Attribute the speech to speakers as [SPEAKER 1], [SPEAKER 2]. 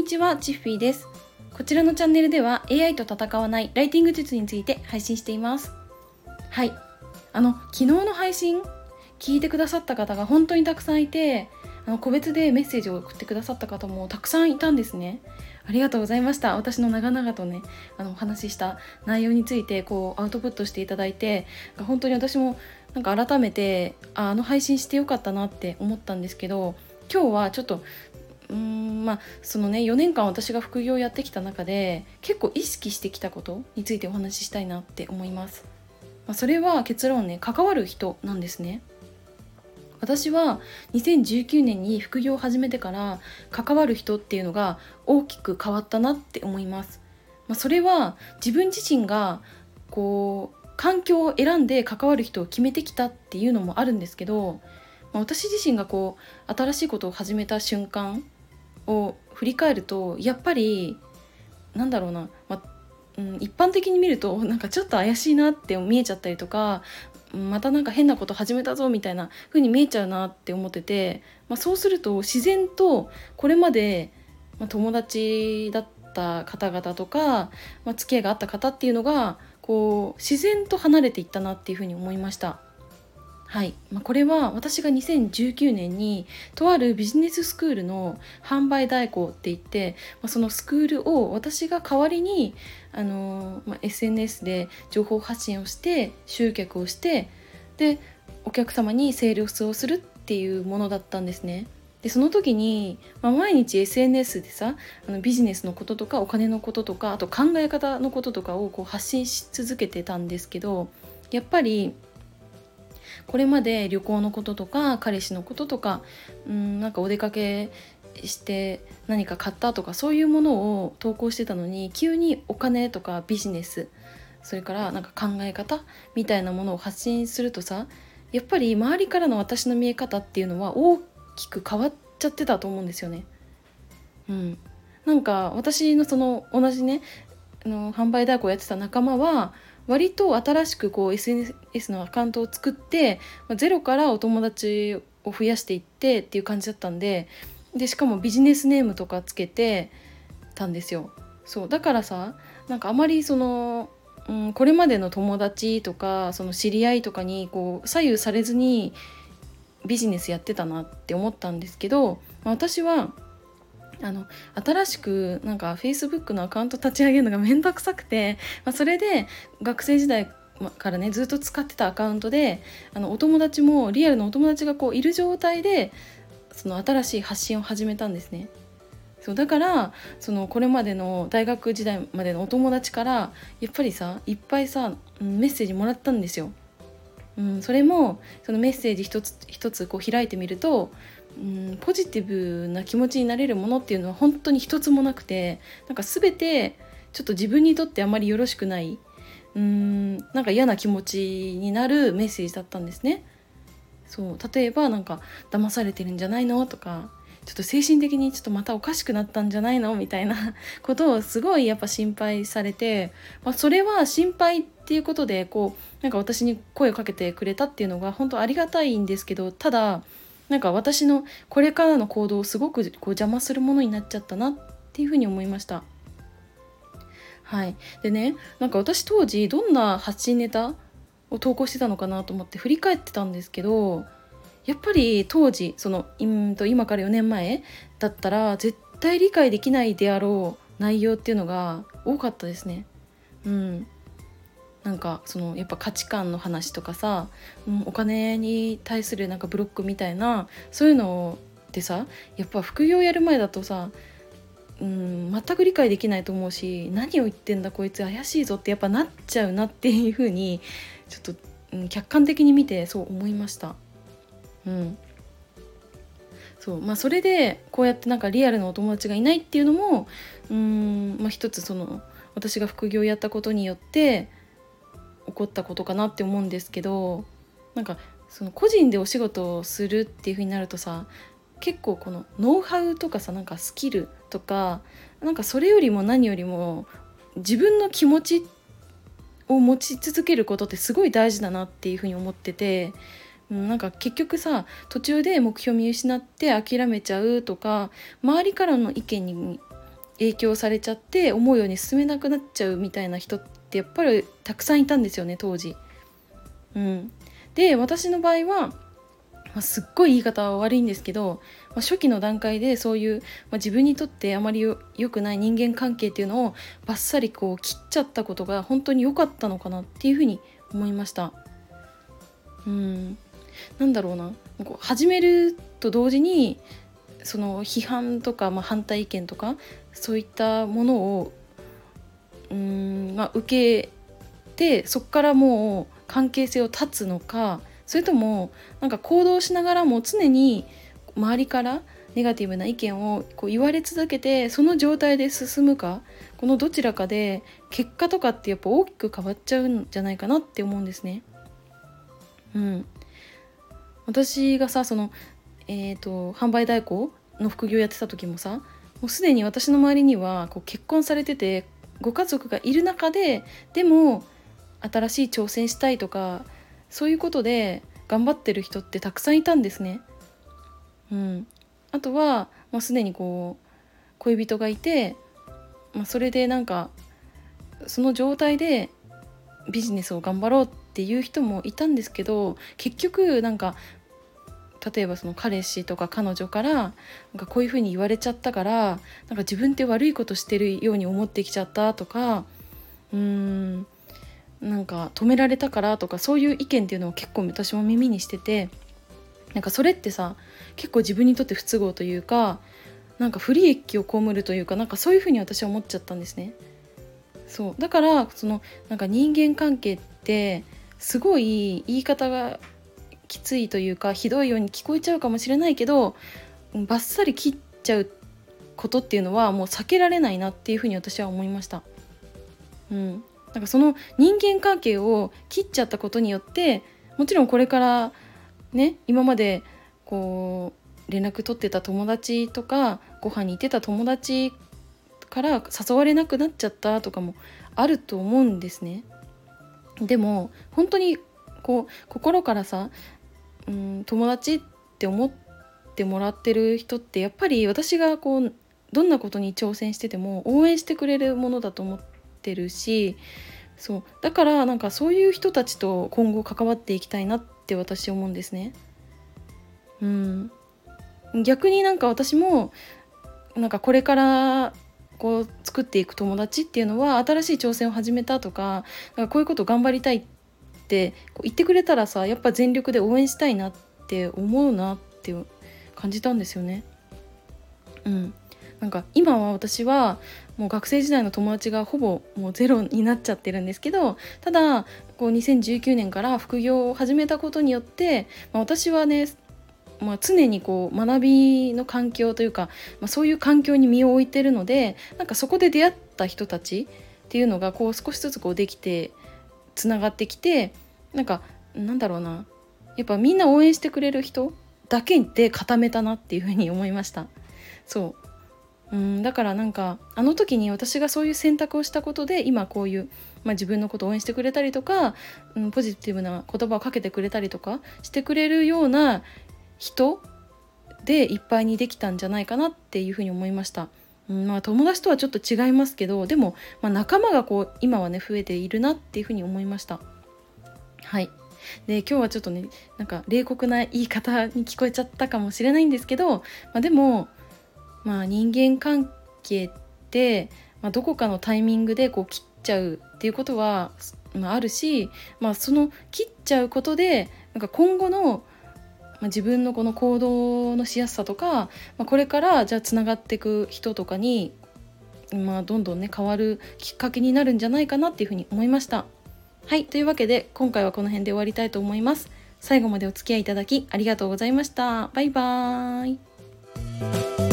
[SPEAKER 1] にちは、チッフィーです。こちらのチャンネルでは AI と戦わないライティング術について配信しています。はい。あの、昨日の配信、聞いてくださった方が本当にたくさんいて、あの個別でメッセージを送ってくださった方もたくさんいたんですね。ありがとうございました。私の長々とね、あのお話しした内容についてこうアウトプットしていただいて、本当に私もなんか改めてああの配信してよかったなって思ったんですけど、今日はちょっとうーんまあそのね4年間私が副業をやってきた中で結構意識してきたことについてお話ししたいなって思います。まあ、それは結論ね関わる人なんですね。私は2019年に副業を始めてから関わる人っていうのが大きく変わったなって思います。まあ、それは自分自身がこう環境を選んで関わる人を決めてきたっていうのもあるんですけど、まあ、私自身がこう新しいことを始めた瞬間を振り返るとやっぱりなんだろうな、まうん、一般的に見るとなんかちょっと怪しいなって見えちゃったりとかまたなんか変なこと始めたぞみたいな風に見えちゃうなって思ってて、まあ、そうすると自然とこれまで、まあ、友達だった方々とか、まあ、付き合いがあった方っていうのがこう自然と離れていったなっていう風に思いました。はい、まあ、これは私が2019年にとあるビジネススクールの販売代行って言って、まあ、そのスクールを私が代わりにあの、まあ、SNS で情報発信をして集客をしてでお客様にセールスをするっていうものだったんですね。でその時に、まあ、毎日 SNS でさあのビジネスのこととかお金のこととかあと考え方のこととかをこう発信し続けてたんですけどやっぱりこれまで旅行のこととか彼氏のこととかうんなんかお出かけして何か買ったとかそういうものを投稿してたのに急にお金とかビジネスそれからなんか考え方みたいなものを発信するとさやっぱり周りからの私の見え方っていうのは大きく変わっちゃってたと思うんですよね。うん、なんか私のその同じねあの販売代行やってた仲間は割と新しくこう SNS のアカウントを作ってまゼロからお友達を増やしていってっていう感じだったんででしかもビジネスネームとかつけてたんですよ。そうだからさなんかあまりその、うん、これまでの友達とかその知り合いとかにこう左右されずにビジネスやってたなって思ったんですけど、まあ、私はあの新しくなんか Facebook のアカウント立ち上げるのがめんどくさくて、まあ、それで学生時代からねずっと使ってたアカウントであのお友達もリアルのお友達がこういる状態でその新しい発信を始めたんですね。そうだからそのこれまでの大学時代までのお友達からやっぱりさいっぱいさメッセージもらったんですよ。うん、それもそのメッセージ一つ一つこう開いてみるとうんポジティブな気持ちになれるものっていうのは本当に一つもなくてなんか全てちょっと自分にとってあまりよろしくないうーんなんか嫌な気持ちになるメッセージだったんですね。そう例えばなんか騙されてるんじゃないのとかちょっと精神的にちょっとまたおかしくなったんじゃないのみたいな ことをすごいやっぱ心配されて、まあ、それは心配っていうことでこうなんか私に声をかけてくれたっていうのが本当ありがたいんですけどただなんか私のこれからの行動をすごくこう邪魔するものになっちゃったなっていうふうに思いました。はい、でねなんか私当時どんな発信ネタを投稿してたのかなと思って振り返ってたんですけどやっぱり当時そのうんと今から4年前だったら絶対理解できないであろう内容っていうのが多かったですね。うん、なんかそのやっぱ価値観の話とかさ、お金に対するなんかブロックみたいなそういうのってさやっぱ副業やる前だとさ、うん、全く理解できないと思うし何を言ってんだこいつ怪しいぞってやっぱなっちゃうなっていうふうにちょっと、客観的に見てそう思いました。うんそうまあ、それでこうやってなんかリアルなお友達がいないっていうのもうん、まあ、一つその私が副業やったことによって起こったことかなって思うんですけどなんかその個人でお仕事をするっていう風になるとさ結構このノウハウとかさなんかスキルとかなんかそれよりも何よりも自分の気持ちを持ち続けることってすごい大事だなっていう風に思ってて。うんなんか結局さ途中で目標見失って諦めちゃうとか周りからの意見に影響されちゃって思うように進めなくなっちゃうみたいな人ってやっぱりたくさんいたんですよね当時。うん、で私の場合は、まあ、すっごい言い方は悪いんですけど、まあ、初期の段階でそういう、まあ、自分にとってあまり良くない人間関係っていうのをバッサリこう切っちゃったことが本当に良かったのかなっていうふうに思いました。うんなんだろうなこう始めると同時にその批判とか、まあ、反対意見とかそういったものをうん、まあ、受けてそこからもう関係性を断つのかそれともなんか行動しながらも常に周りからネガティブな意見をこう言われ続けてその状態で進むかこのどちらかで結果とかってやっぱ大きく変わっちゃうんじゃないかなって思うんですね。うん、私がさその、えーと、販売代行の副業やってた時もさもうすでに私の周りにはこう結婚されててご家族がいる中ででも新しい挑戦したいとかそういうことで頑張ってる人ってたくさんいたんですね。うん、あとは、まあ、すでにこう恋人がいて、まあ、それでなんかその状態でビジネスを頑張ろうっていう人もいたんですけど結局なんか例えばその彼氏とか彼女からなんかこういうふうに言われちゃったからなんか自分って悪いことしてるように思ってきちゃったとかうーんなんか止められたからとかそういう意見っていうのを結構私も耳にしててなんかそれってさ結構自分にとって不都合というかなんか不利益を被るというかなんかそういうふうに私は思っちゃったんですね。そうだからそのなんか人間関係ってすごい言い方がきついというかひどいように聞こえちゃうかもしれないけどバッサリ切っちゃうことっていうのはもう避けられないなっていうふうに私は思いました。うん、なんかその人間関係を切っちゃったことによってもちろんこれからね今までこう連絡取ってた友達とかご飯に行ってた友達から誘われなくなっちゃったとかもあると思うんですね。でも本当にこう心からさうん友達って思ってもらってる人ってやっぱり私がこうどんなことに挑戦してても応援してくれるものだと思ってるしそうだからなんかそういう人たちと今後関わっていきたいなって私思うんですね。うん、逆になんか私もなんかこれからこう作っていく友達っていうのは新しい挑戦を始めたとかなんかこういうこと頑張りたいってこう言ってくれたらさやっぱ全力で応援したいなって思うなって感じたんですよね。うん、なんか今は私はもう学生時代の友達がほぼもうゼロになっちゃってるんですけどただこう2019年から副業を始めたことによって、まあ、私はねまあ、常にこう学びの環境というか、まあ、そういう環境に身を置いてるのでなんかそこで出会った人たちっていうのがこう少しずつこうできてつながってきてなんかなんだろうな。やっぱみんな応援してくれる人だけで固めたなっていうふうに思いました。そう。うんだからなんかあの時に私がそういう選択をしたことで今こういう、まあ、自分のことを応援してくれたりとか、うん、ポジティブな言葉をかけてくれたりとかしてくれるような人でいっぱいにできたんじゃないかなっていうふうに思いました。まあ、友達とはちょっと違いますけどでも、まあ、仲間がこう今はね増えているなっていうふうに思いました。はいで今日はちょっとねなんか冷酷な言い方に聞こえちゃったかもしれないんですけど、まあ、でも、まあ、人間関係って、まあ、どこかのタイミングでこう切っちゃうっていうことは、まあ、あるし、まあ、その切っちゃうことでなんか今後のまあ、自分のこの行動のしやすさとか、まあ、これからじゃあつながっていく人とかに、まあ、どんどんね変わるきっかけになるんじゃないかなっていうふうに思いました。はいというわけで今回はこの辺で終わりたいと思います。最後までお付き合いいただきありがとうございました。バイバーイ。